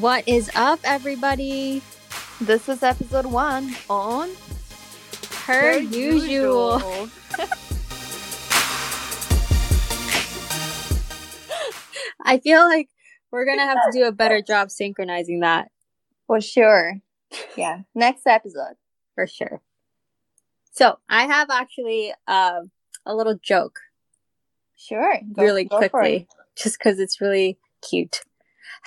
What is up, everybody? This is episode one on Per, usual. I feel like we're gonna have to do a better job synchronizing that For sure. Yeah. Next episode. for sure. So I have actually uh, a little joke, Sure. Go- really go quickly, just because it's really cute.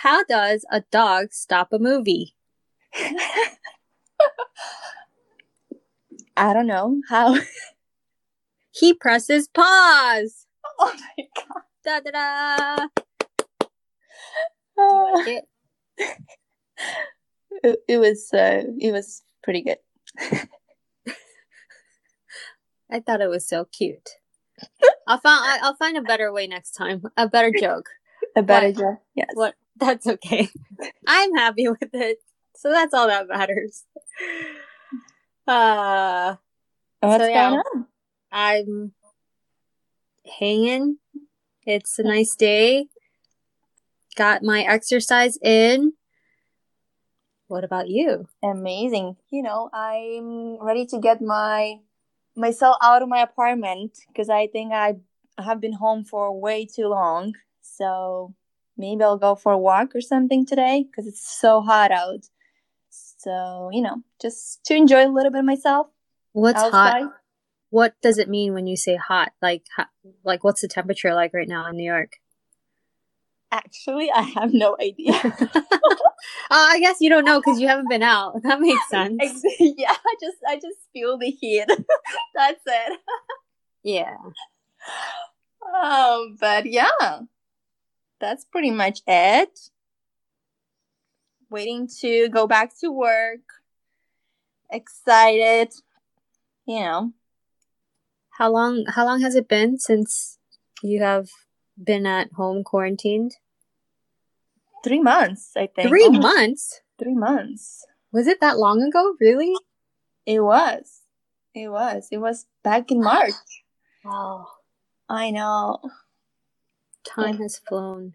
How does a dog stop a movie? I don't know how. He presses pause. oh my god. Da da da. Like it? it, it was uh, it was pretty good. I thought it was so cute. I'll find I'll find a better way next time. A better joke. A better What? job. Yes. What? That's okay. I'm happy with it. So that's all that matters. Uh What's So, yeah. going on? I'm hanging. It's a nice day. Got my exercise in. What about you? Amazing. You know, I'm ready to get my myself out of my apartment because I think I have been home for way too long. So maybe I'll go for a walk or something today because it's so hot out. So, you know, just to enjoy a little bit of myself What's outside. hot? What does it mean when you say hot? Like like what's the temperature like right now in New York? Actually, I have no idea. Uh, I guess you don't know because you haven't been out. That makes sense. Yeah, I just I just feel the heat. That's it. Yeah. Um, but yeah, that's pretty much it. Waiting to go back to work. Excited. You know, How long how long has it been since you have been at home quarantined? three months, I think. Three Almost months? Three months. Was it that long ago? Really? It was. It was. It was back in March. Oh, I know. Time has flown.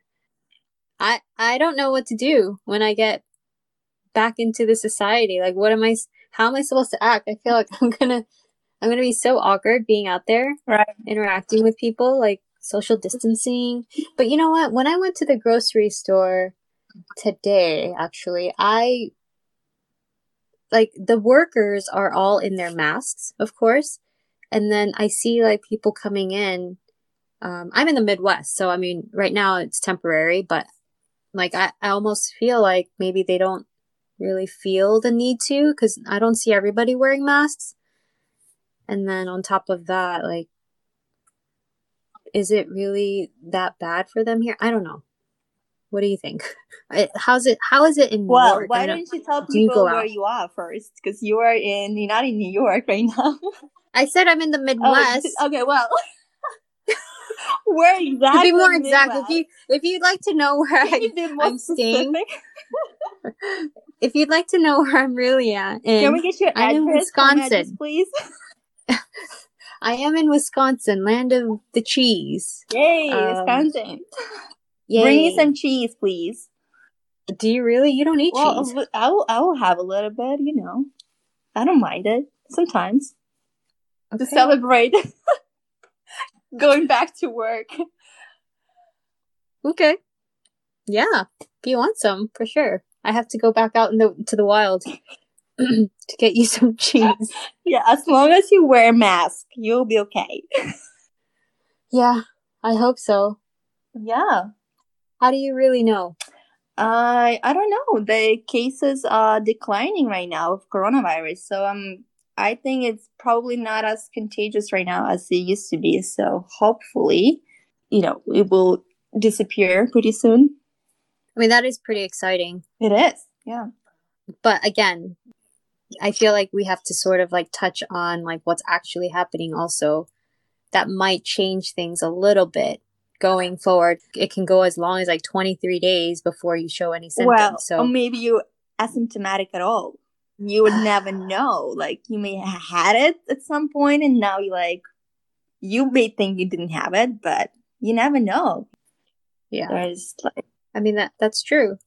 I I don't know what to do when I get back into the society. Like, what am I? How am I supposed to act? I feel like I'm gonna I'm gonna be so awkward being out there. Right. interacting with people, like social distancing. But you know what? When I went to the grocery store today, actually, I like the workers are all in their masks, of course. And then I see like people coming in. Um, I'm in the Midwest, so I mean, right now it's temporary, but like I, I almost feel like maybe they don't really feel the need to because I don't see everybody wearing masks. And then on top of that, like, is it really that bad for them here? I don't know. What do you think? I- How's it? How is it in New Well, York? why don't you tell Do you people where out? you are first? Because you are in, you're not in New York right now. I said I'm in the Oh, Midwest. okay, well, where exactly? to be more in exact, if you if you'd like to know where I, am staying? if you'd like to know where I'm really at, Can we get your I'm in address, home address, Wisconsin. please? I am in Wisconsin, land of the cheese. Yay, Um, Wisconsin! Yay! Bring me some cheese, please. Do you really? You don't eat Well, cheese. I will. I will have a little bit. You know, I don't mind it sometimes to celebrate going back to work. Okay. Yeah, if you want some, for sure. I have to go back out in the to the wild to get you some cheese. Yeah, as long as you wear a mask, you'll be okay. Yeah, I hope so. Yeah. How do you really know? I I don't know. The cases are declining right now of coronavirus, so um, I think it's probably not as contagious right now as it used to be. So hopefully, you know, it will disappear pretty soon. I mean, that is pretty exciting. It is, yeah. But again, I feel like we have to sort of like touch on like what's actually happening also. That might change things a little bit going forward. It can go as long as like 23 days before you show any symptoms. Well, so or maybe you asymptomatic at all. You would never know. Like you may have had it at some point, and now you like you may think you didn't have it, but you never know. yeah. There's like I mean that that's true.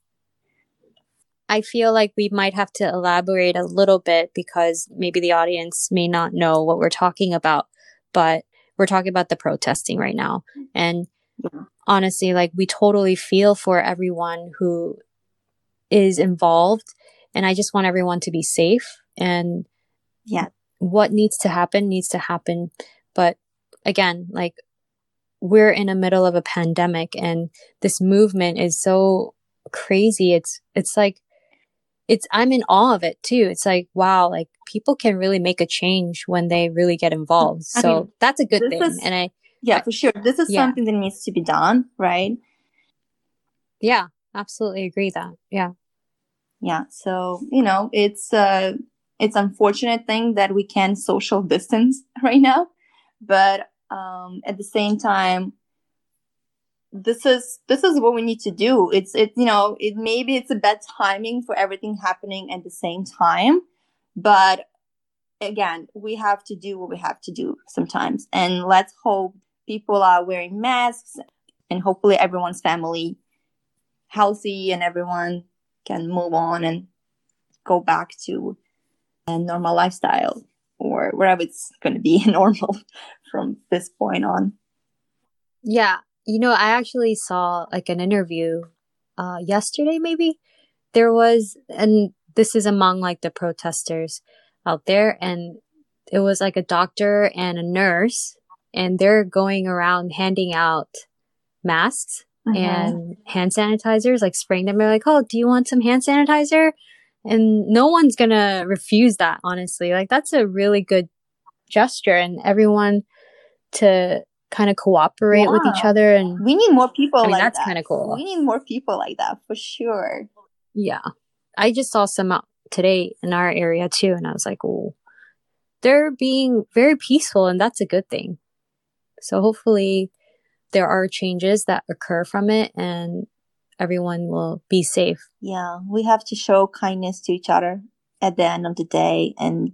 I feel like we might have to elaborate a little bit because maybe the audience may not know what we're talking about, but we're talking about the protesting right now. And yeah. honestly, like we totally feel for everyone who is involved. And I just want everyone to be safe. And yeah, what needs to happen needs to happen. But again, like we're in the middle of a pandemic and this movement is so crazy. It's, it's like, it's, I'm in awe of it too. It's like, wow, like people can really make a change when they really get involved. I so mean, that's a good thing. Is, and I, yeah, I, for sure. This is yeah. something that needs to be done, right? Yeah, absolutely agree that. Yeah. Yeah. So, you know, it's, uh, it's unfortunate thing that we can social distance right now, but um, at the same time, this is this is what we need to do. It's it you know it maybe it's a bad timing for everything happening at the same time, but again we have to do what we have to do sometimes, and let's hope people are wearing masks and hopefully everyone's family healthy and everyone can move on and go back to a normal lifestyle or wherever it's going to be normal from this point on. Yeah. You know, I actually saw like an interview uh, yesterday, maybe. There was, and this is among like the protesters out there, and it was like a doctor and a nurse, and they're going around handing out masks mm-hmm. and hand sanitizers, like spraying them. They're like, oh, do you want some hand sanitizer? And no one's gonna refuse that, honestly. Like, that's a really good gesture, and everyone to kind of cooperate yeah. with each other. And we need more people I mean, like that's that. kind of cool. We need more people like that for sure. Yeah. I just saw some out today in our area too, and I was like, oh, they're being very peaceful, and that's a good thing. So hopefully, there are changes that occur from it, and everyone will be safe. Yeah, we have to show kindness to each other at the end of the day and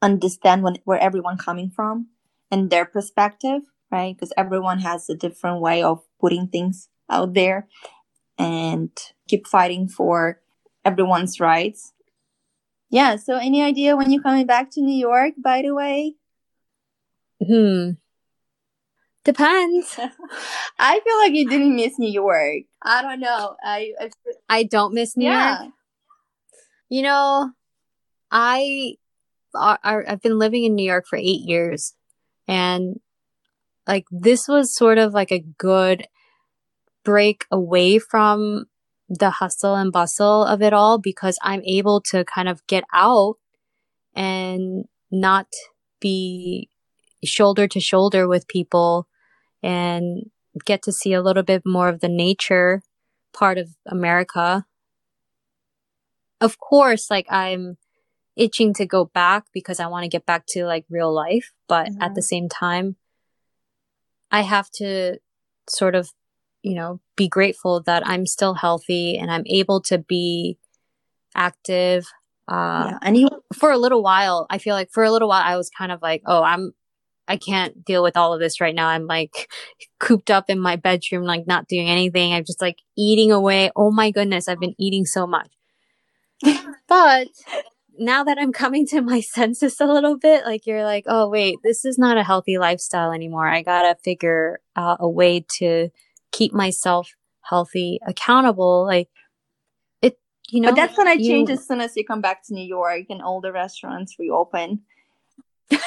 understand when, where everyone coming from and their perspective, right? Because everyone has a different way of putting things out there and keep fighting for everyone's rights. Yeah, so any idea when you're coming back to New York, by the way? Hmm. Depends. I feel like you didn't miss New York. I don't know. I I, I don't miss New yeah. York. You know, I, I I've been living in New York for eight years, and like this was sort of like a good break away from the hustle and bustle of it all because I'm able to kind of get out and not be shoulder to shoulder with people and get to see a little bit more of the nature part of America. Of course, like I'm itching to go back because I want to get back to like real life, but mm-hmm. at the same time, I have to sort of, you know, be grateful that I'm still healthy and I'm able to be active. Uh, yeah. and you- for a little while, I feel like for a little while, I was kind of like, oh, I'm I can't deal with all of this right now. I'm like cooped up in my bedroom, like not doing anything. I'm just like eating away. Oh my goodness, I've been eating so much. but now that I'm coming to my senses a little bit, like you're like, oh wait, this is not a healthy lifestyle anymore. I gotta figure out a way to keep myself healthy, accountable. Like it, you know. But that's when I you, change as soon as you come back to New York and all the restaurants reopen.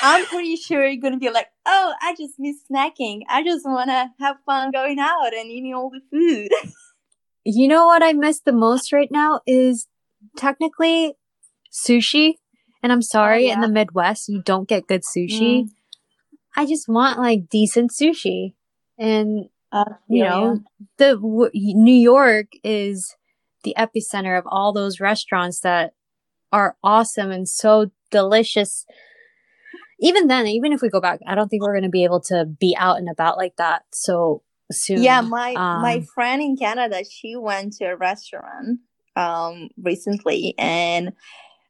I'm pretty sure you're gonna be like, oh, I just miss snacking. I just wanna have fun going out and eating all the food. you know what I miss the most right now is technically sushi. And I'm sorry, oh, yeah. in the Midwest, you don't get good sushi. Mm. I just want like decent sushi. And, uh, you know, yeah. the w- New York is the epicenter of all those restaurants that are awesome and so delicious even then, even if we go back, I don't think we're going to be able to be out and about like that so soon. Yeah, my um, my friend in Canada, she went to a restaurant um recently and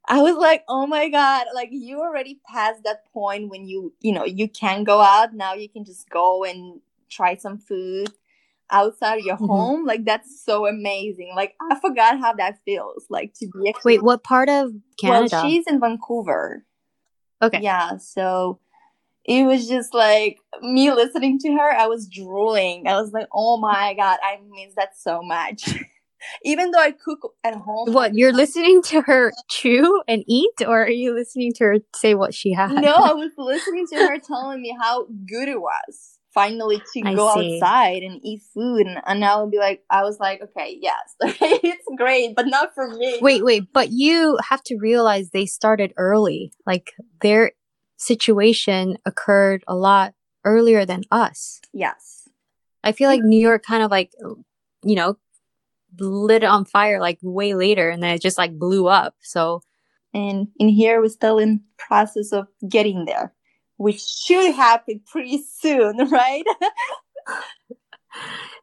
I was like, "Oh my god, like you already passed that point when you, you know, you can go out. Now you can just go and try some food." outside of your mm-hmm. home like that's so amazing like i forgot how that feels like to be wait what part of canada well she's in vancouver okay yeah so it was just like me listening to her i was drooling i was like oh my god i miss that so much even though I cook at home. What you're listening to her chew and eat, or are you listening to her say what she had? No, I was listening to her telling me how good it was finally to I go see. outside and eat food, and, and I would be like, I was like, okay, yes, it's great, but not for me. Wait, wait, but you have to realize they started early. Like their situation occurred a lot earlier than us. Yes. I feel like New York kind of like, you know, lit on fire like way later and then it just like blew up. So and in here we're still in process of getting there, which should happen pretty soon, right?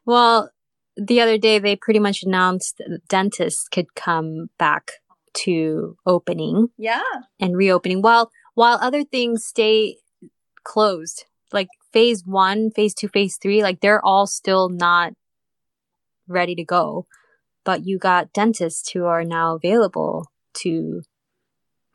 well, the other day they pretty much announced dentists could come back to opening. Yeah. And reopening while while other things stay closed. Like phase 1, phase 2, phase 3, like they're all still not ready to go but you got dentists who are now available to,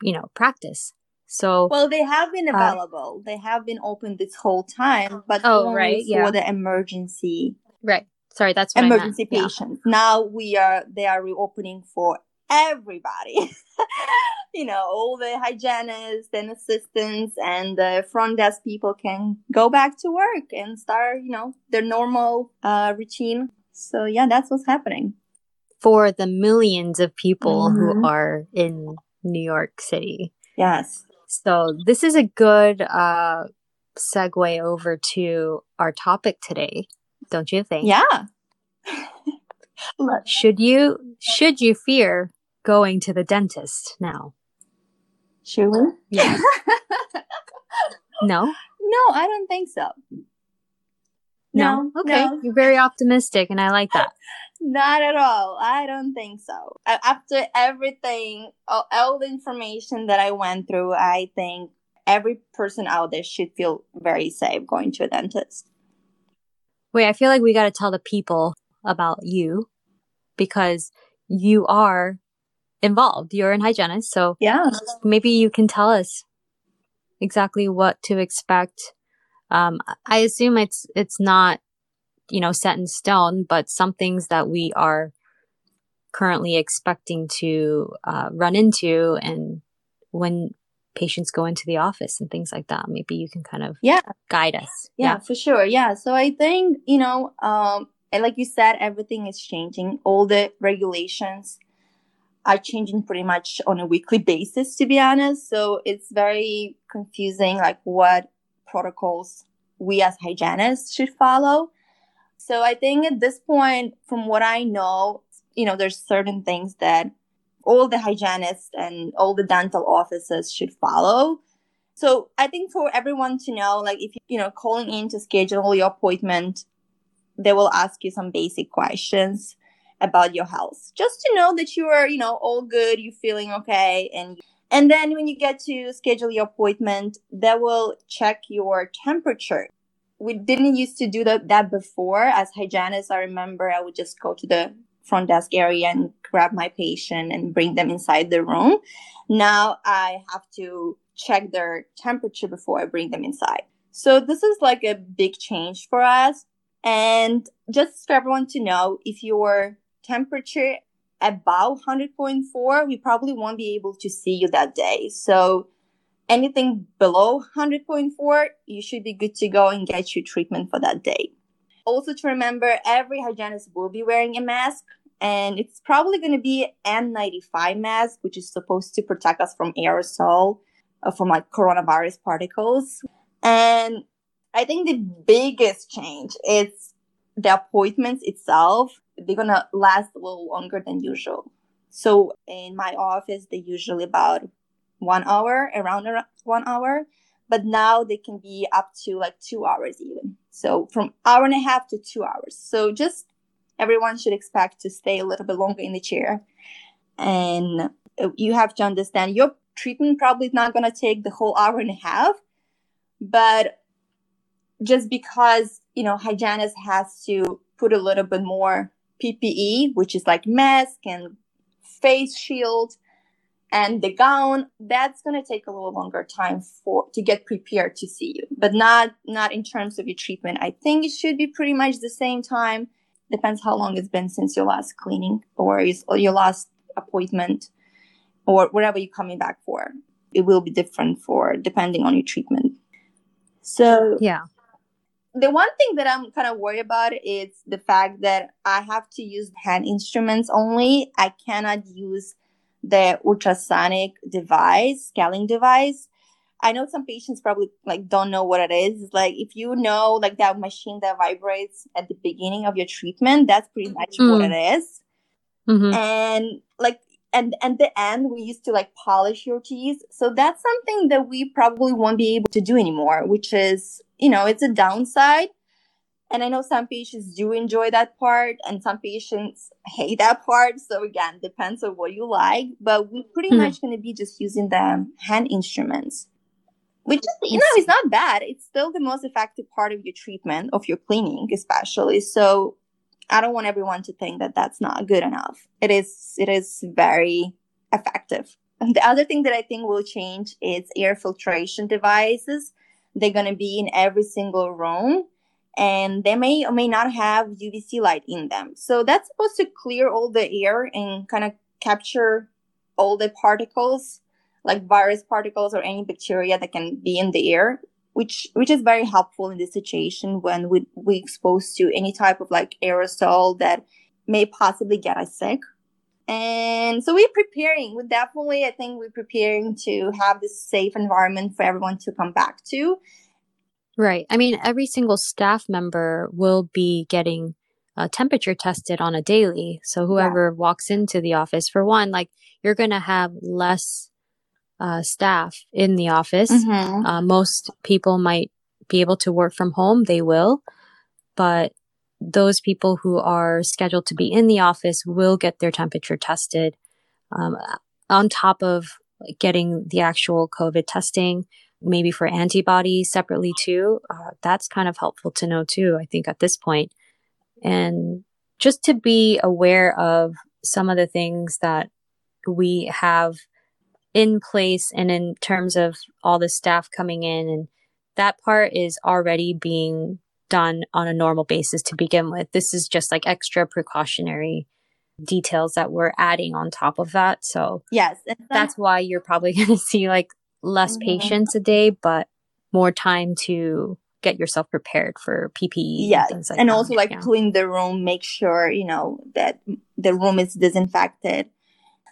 you know, practice. So well, they have been uh, available. Uh, they have been open this whole time, but oh right, yeah. for the emergency. Right. Sorry, that's emergency patients. Yeah. Now we are they are reopening for everybody. you know, all the hygienists and assistants and the front desk people can go back to work and start, you know, their normal uh, routine. So yeah, that's what's happening for the millions of people mm-hmm. who are in New York City. Yes. So this is a good uh, segue over to our topic today, don't you think? Yeah. should you should you fear going to the dentist now? Should we? Yes. no. No, I don't think so. No. no okay. No. You're very optimistic, and I like that. Not at all. I don't think so. After everything, all the information that I went through, I think every person out there should feel very safe going to a dentist. Wait, I feel like we got to tell the people about you because you are involved. You're an hygienist. So yeah, maybe you can tell us exactly what to expect. Um, I assume it's, it's not you know, set in stone, but some things that we are currently expecting to uh, run into and when patients go into the office and things like that maybe you can kind of yeah. guide us. Yeah, yeah. for sure. Yeah. So i think you know um like you said everything is changing. All the regulations are changing pretty much on a weekly basis to be honest. So it's very confusing like what protocols we as hygienists should follow so I think at this point, from what I know, you know, there's certain things that all the hygienists and all the dental offices should follow. So I think for everyone to know, like if you, you know, calling in to schedule your appointment, they will ask you some basic questions about your health, just to know that you are, you know, all good, you're feeling okay. And, and then when you get to schedule your appointment, they will check your temperature we didn't used to do that, that before as hygienists. I remember I would just go to the front desk area and grab my patient and bring them inside the room. Now I have to check their temperature before I bring them inside. So this is like a big change for us. And just for everyone to know, if your temperature above 100.4, we probably won't be able to see you that day. So anything below 100.4, you should be good to go and get your treatment for that day. Also to remember, every hygienist will be wearing a mask and it's probably going to be N95 mask, which is supposed to protect us from aerosol, uh, from like coronavirus particles. And I think the biggest change is the appointments itself. They're to last a little longer than usual. So in my office, they usually about one hour, around one hour, but now they can be up to like two hours even. So from hour and a half to two hours. So just everyone should expect to stay a little bit longer in the chair. And uh, you have to understand your treatment probably is not to take the whole hour and a half, but just because, you know, hygienist has to put a little bit more PPE, which is like mask and face shield and the gown that's going to take a little longer time for to get prepared to see you. But not not in terms of your treatment. I think it should be pretty much the same time. Depends how long it's been since your last cleaning or, is, or your last appointment or whatever you're coming back for. It will be different for depending on your treatment. So yeah the one thing that I'm kind of worried about is the fact that I have to use hand instruments only. I cannot use the ultrasonic device, scaling device. I know some patients probably like don't know what it is. It's like if you know like that machine that vibrates at the beginning of your treatment, that's pretty much mm. what it is. Mm-hmm. And like and at the end we used to like polish your teeth. So that's something that we probably won't be able to do anymore, which is, you know, it's a downside. And I know some patients do enjoy that part and some patients hate that part. So again, depends on what you like, but we're pretty mm-hmm. much going to be just using the hand instruments, which is, you know, it's not bad. It's still the most effective part of your treatment, of your cleaning, especially. So I don't want everyone to think that that's not good enough. It is, it is very effective. And the other thing that I think will change is air filtration devices. They're going to be in every single room and they may or may not have UVC light in them. So that's supposed to clear all the air and kind of capture all the particles, like virus particles or any bacteria that can be in the air, which which is very helpful in this situation when we we exposed to any type of like aerosol that may possibly get us sick. And so we're preparing. We're definitely, I think, we're preparing to have this safe environment for everyone to come back to. Right. I mean, every single staff member will be getting uh, temperature tested on a daily. So whoever yeah. walks into the office, for one, like you're going to have less uh, staff in the office. Mm-hmm. Uh, most people might be able to work from home. They will, but those people who are scheduled to be in the office will get their temperature tested. Um, on top of getting the actual COVID testing, maybe for antibodies separately too. Uh, that's kind of helpful to know too, I think, at this point. And just to be aware of some of the things that we have in place and in terms of all the staff coming in and that part is already being done on a normal basis to begin with. This is just like extra precautionary details that we're adding on top of that. So yes, that's why you're probably going to see like less mm-hmm. patients a day, but more time to get yourself prepared for PPE. Yes, and, like and also like yeah. clean the room, make sure you know that the room is disinfected.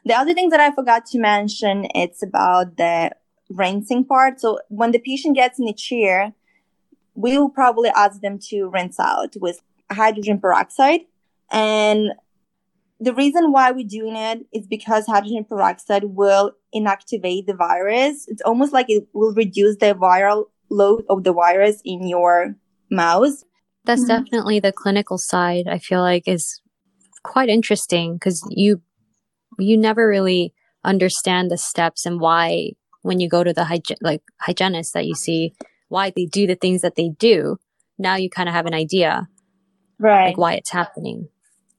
The other thing that I forgot to mention, it's about the rinsing part. So when the patient gets in the chair, we will probably ask them to rinse out with hydrogen peroxide. And the reason why we're doing it is because hydrogen peroxide will inactivate the virus. It's almost like it will reduce the viral load of the virus in your mouth. That's mm-hmm. definitely the clinical side. I feel like is quite interesting because you you never really understand the steps and why when you go to the hygi- like hygienist that you see why they do the things that they do. Now you kind of have an idea, right? Like why it's happening.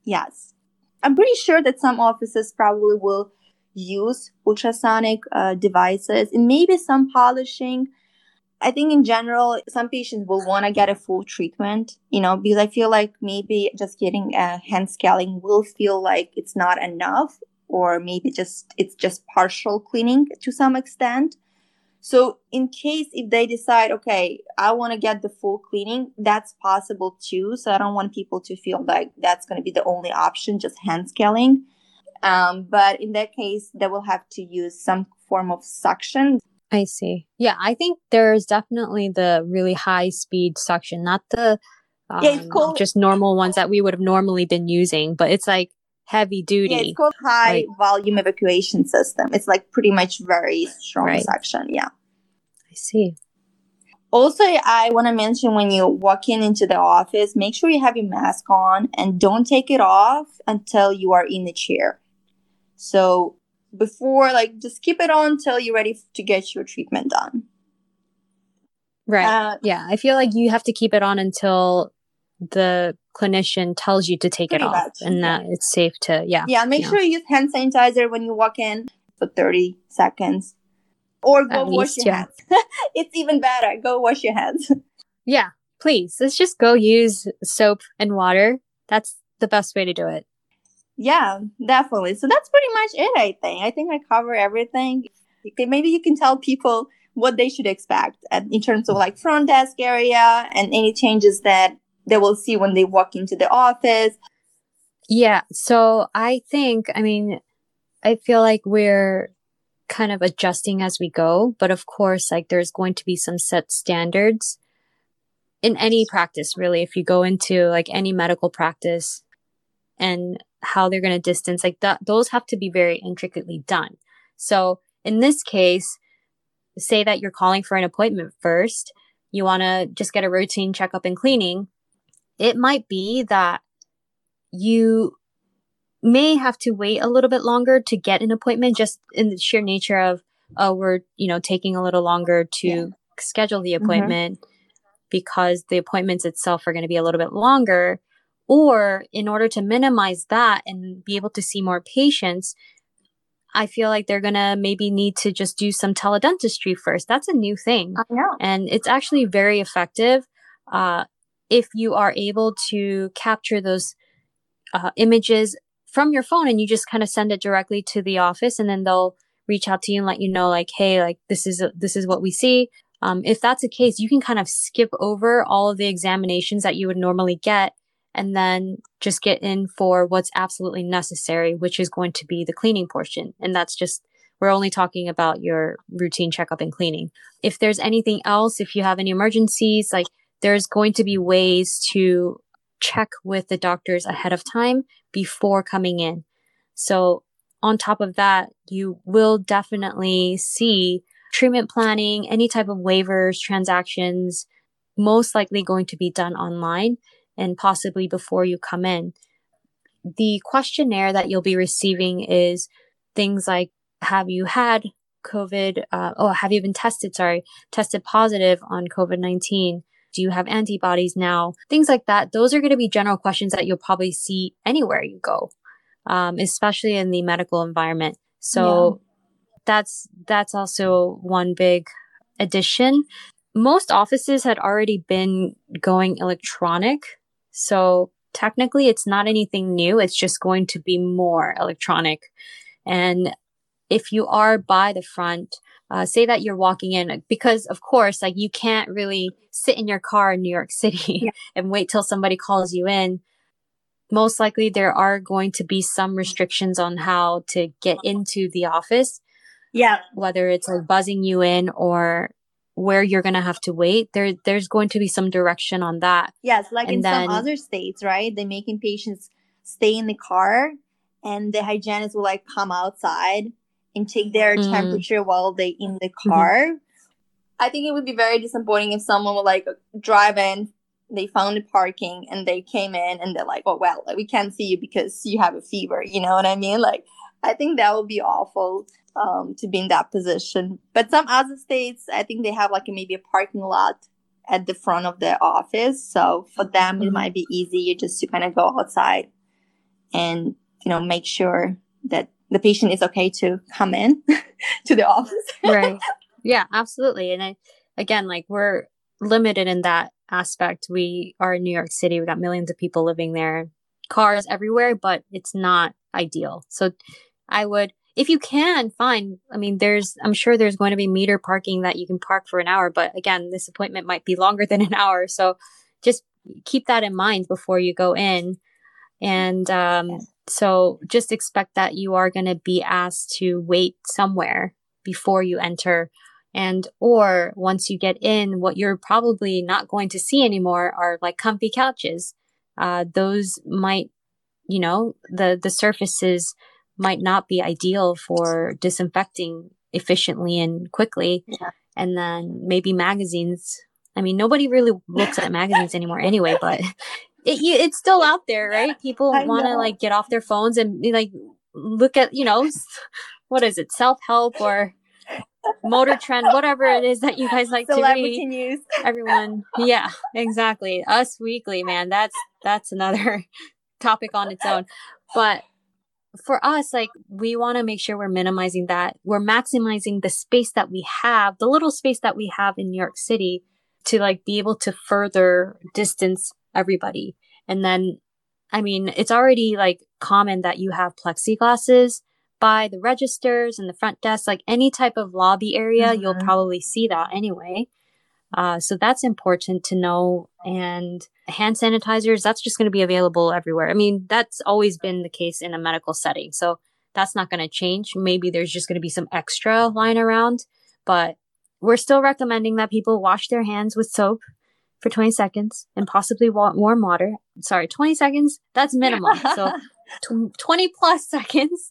Yes. I'm pretty sure that some offices probably will use ultrasonic uh, devices and maybe some polishing. I think in general, some patients will want to get a full treatment, you know, because I feel like maybe just getting a hand scaling will feel like it's not enough, or maybe just it's just partial cleaning to some extent. So in case if they decide, okay, I want to get the full cleaning, that's possible too. So I don't want people to feel like that's going to be the only option, just hand scaling. Um, but in that case, they will have to use some form of suction. I see. Yeah, I think there's definitely the really high speed suction, not the um, yeah, it's um, called, just normal ones that we would have normally been using, but it's like heavy duty. Yeah, it's called high like, volume evacuation system. It's like pretty much very strong right. suction. Yeah. I see. Also, I want to mention when you walk in into the office, make sure you have your mask on and don't take it off until you are in the chair. So before, like, just keep it on until you're ready to get your treatment done. Right. Uh, yeah. I feel like you have to keep it on until the clinician tells you to take Pretty it off much, and that it's safe to yeah yeah make sure you use hand sanitizer when you walk in for 30 seconds or go At wash least, your yeah. hands. It's even better go wash your hands. Yeah please let's just go use soap and water. That's the best way to do it. Yeah definitely. So that's pretty much it i think. I think i cover everything. Maybe you can tell people what they should expect in terms of like front desk area and any changes that they will see when they walk into the office. Yeah. So I think, I mean, I feel like we're kind of adjusting as we go, but of course, like there's going to be some set standards in any practice, really. If you go into like any medical practice and how they're going to distance, like that, those have to be very intricately done. So in this case, say that you're calling for an appointment first, you want to just get a routine checkup and cleaning, it might be that you may have to wait a little bit longer to get an appointment just in the sheer nature of oh we're you know taking a little longer to yeah. schedule the mm-hmm. appointment mm-hmm. because the appointments itself are going to be a little bit longer or in order to minimize that and be able to see more patients I feel like they're gonna maybe need to just do some teledentistry first. That's a new thing. I know. And it's actually very effective. Uh, if you are able to capture those uh, images from your phone and you just kind of send it directly to the office and then they'll reach out to you and let you know like hey like this is this is what we see um, if that's the case you can kind of skip over all of the examinations that you would normally get and then just get in for what's absolutely necessary, which is going to be the cleaning portion. And that's just, we're only talking about your routine checkup and cleaning. If there's anything else, if you have any emergencies, like there's going to be ways to check with the doctors ahead of time before coming in. So on top of that, you will definitely see treatment planning, any type of waivers, transactions, most likely going to be done online and possibly before you come in. The questionnaire that you'll be receiving is things like, have you had COVID? Uh, oh, have you been tested? Sorry, tested positive on COVID 19? Do you have antibodies now? Things like that. Those are going to be general questions that you'll probably see anywhere you go, um, especially in the medical environment. So yeah. that's, that's also one big addition. Most offices had already been going electronic so technically it's not anything new. It's just going to be more electronic. And if you are by the front, uh, say that you're walking in because of course, like you can't really sit in your car in New York City yeah. and wait till somebody calls you in. Most likely there are going to be some restrictions on how to get into the office. Yeah. Whether it's like buzzing you in or where you're going to have to wait there there's going to be some direction on that yes like and in then, some other states right they're making patients stay in the car and the hygienist will like come outside and take their mm. temperature while they in the mm-hmm. car mm-hmm. i think it would be very disappointing if someone would like drive in they found the parking and they came in and they're like oh well like, we can't see you because you have a fever you know what i mean like i think that would be awful um, to be in that position. But some other states, I think they have like maybe a parking lot at the front of their office. So for them, mm-hmm. it might be easier just to kind of go outside and, you know, make sure that the patient is okay to come in to the office. right. Yeah, absolutely. And I, again, like we're limited in that aspect. We are in New York City. We got millions of people living there, cars everywhere, but it's not ideal. So I would if you can, fine. I mean, there's, I'm sure there's going to be meter parking that you can park for an hour, but again, this appointment might be longer than an hour. So just keep that in mind before you go in. And, um, so just expect that you are going to be asked to wait somewhere before you enter. And, or once you get in, what you're probably not going to see anymore are like comfy couches. Uh, those might, you know, the, the surfaces, might not be ideal for disinfecting efficiently and quickly. Yeah. And then maybe magazines. I mean, nobody really looks at magazines anymore anyway, but it, it's still out there, right? People want to like get off their phones and like look at, you know, what is it, self help or motor trend, whatever it is that you guys like Celebrity to read. news. Everyone, yeah, exactly. Us Weekly, man. That's that's another topic on its own. But for us, like we want to make sure we're minimizing that. We're maximizing the space that we have, the little space that we have in New York City to like be able to further distance everybody. And then, I mean, it's already like common that you have plexiglasses by the registers and the front desk, like any type of lobby area, mm-hmm. you'll probably see that anyway. Uh, so that's important to know. And hand sanitizers, that's just going to be available everywhere. I mean, that's always been the case in a medical setting. So that's not going to change. Maybe there's just going to be some extra lying around, but we're still recommending that people wash their hands with soap for 20 seconds and possibly warm water. Sorry, 20 seconds, that's minimal. so 20 plus seconds.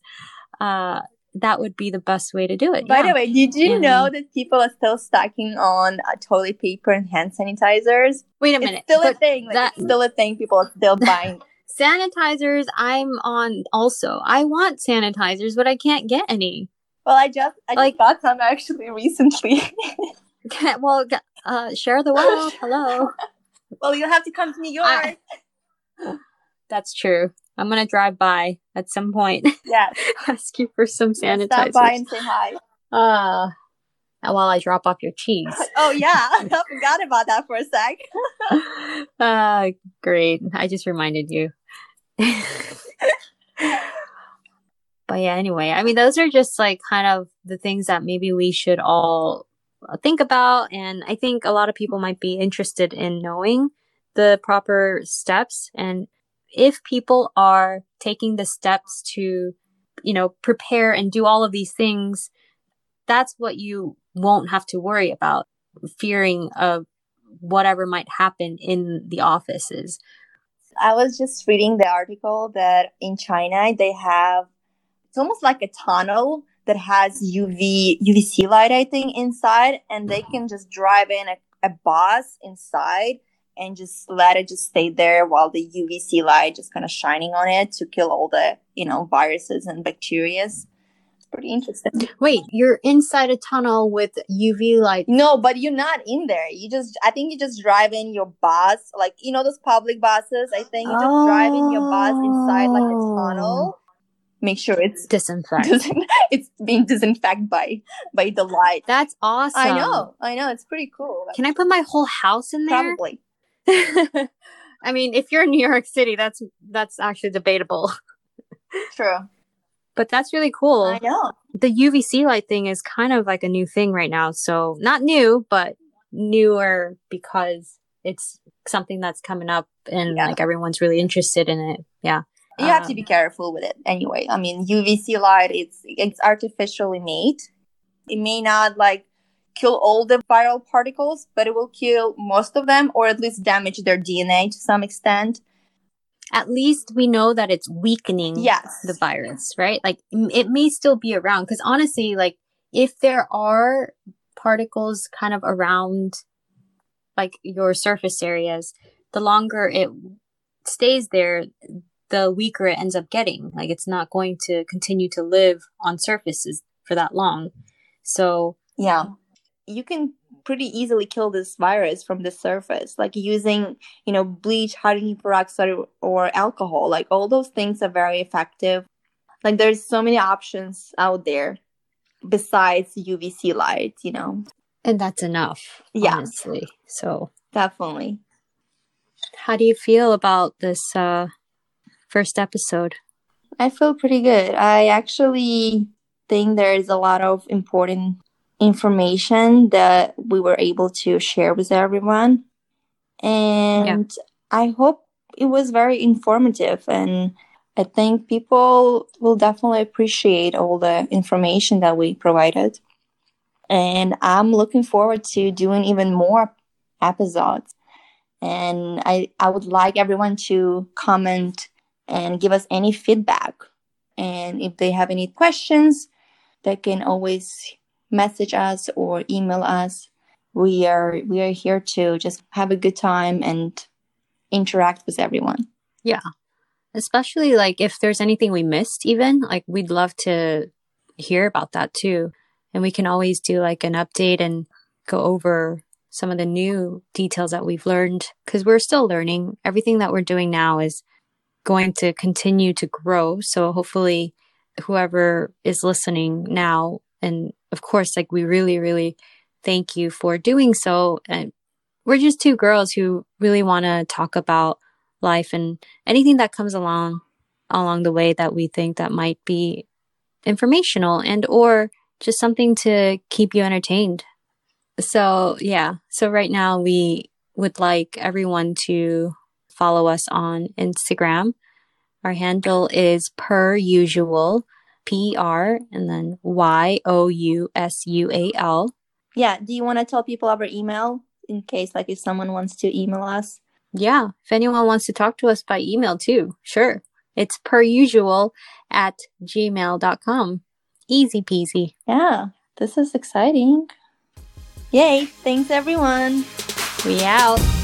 Uh, that would be the best way to do it. By yeah. the way, did you and, know that people are still stacking on uh, toilet paper and hand sanitizers? Wait a minute. It's still a thing. Like, that, it's still a thing. People are still buying. sanitizers, I'm on also. I want sanitizers, but I can't get any. Well, I just I like, just got some actually recently. well, uh, share the wealth. Hello. well, you'll have to come to New York. I, that's true. I'm gonna drive by at some point. Yeah. Ask you for some sanitizer. Stop by and say hi. Uh while I drop off your cheese. oh yeah, I forgot about that for a sec. uh great. I just reminded you. but yeah, anyway, I mean those are just like kind of the things that maybe we should all Uh, think about and I think a lot of people might be interested in knowing the proper steps and if people are taking the steps to, you know, prepare and do all of these things, that's what you won't have to worry about fearing of whatever might happen in the offices. I was just reading the article that in China they have it's almost like a tunnel that has UV UVC light I think inside and they can just drive in a, a bus inside and just let it just stay there while the UVC light just kind of shining on it to kill all the, you know, viruses and bacteria. It's pretty interesting. Wait, you're inside a tunnel with UV light. No, but you're not in there. You just I think you just drive in your bus, like you know those public buses. I think you just oh. drive in your bus inside like a tunnel. Make sure it's disinfected. it's being disinfected by by the light. That's awesome. I know. I know. It's pretty cool. Can I put my whole house in there? Probably. I mean, if you're in New York City, that's that's actually debatable. True. But that's really cool. I know. The UVC light thing is kind of like a new thing right now. So not new, but newer because it's something that's coming up and yeah. like everyone's really interested in it. Yeah. You um, have to um, be careful with it anyway. I mean, UVC light it's it's artificially made. It may not like kill all the viral particles, but it will kill most of them or at least damage their DNA to some extent. At least we know that it's weakening yes. the virus, right? Like it may still be around because honestly, like if there are particles kind of around like your surface areas, the longer it stays there, the weaker it ends up getting. Like it's not going to continue to live on surfaces for that long. So, yeah. You can pretty easily kill this virus from the surface like using you know bleach hydrogen peroxide or alcohol. Like all those things are very effective. Like there's so many options out there besides uvc light you know? And that's enough yeah. honestly. So definitely. how do you feel about this uh first episode i feel pretty good i actually think there's a lot of important information that we were able to share with everyone. And yeah. I hope it was very informative and I think people will definitely appreciate all the information that we provided. And I'm looking forward to doing even more episodes. And I, I would like everyone to comment and give us any feedback. And if they have any questions, they can always message us or email us. We are we are here to just have a good time and interact with everyone. Yeah. Especially like if there's anything we missed even, like we'd love to hear about that too. and we can always do like an update and go over some of the new details that we've learned because we're still learning. Everything that we're doing now is going to continue to grow. So hopefully, whoever is listening now, and of course, like we really, really thank you for doing so. And we're just two girls who really want to talk about life and anything that comes along along the way that we think that might be informational and or just something to keep you entertained. So, yeah. So right now we would like everyone to follow us on Instagram. Our handle is per usual, P R and then Y O U S U A L. Yeah. Do you want to tell people our email in case, like, if someone wants to email us? Yeah. If anyone wants to talk to us by email too, sure. It's per usual at gmail.com. Easy peasy. Yeah. This is exciting. Yay. Thanks, everyone. We out.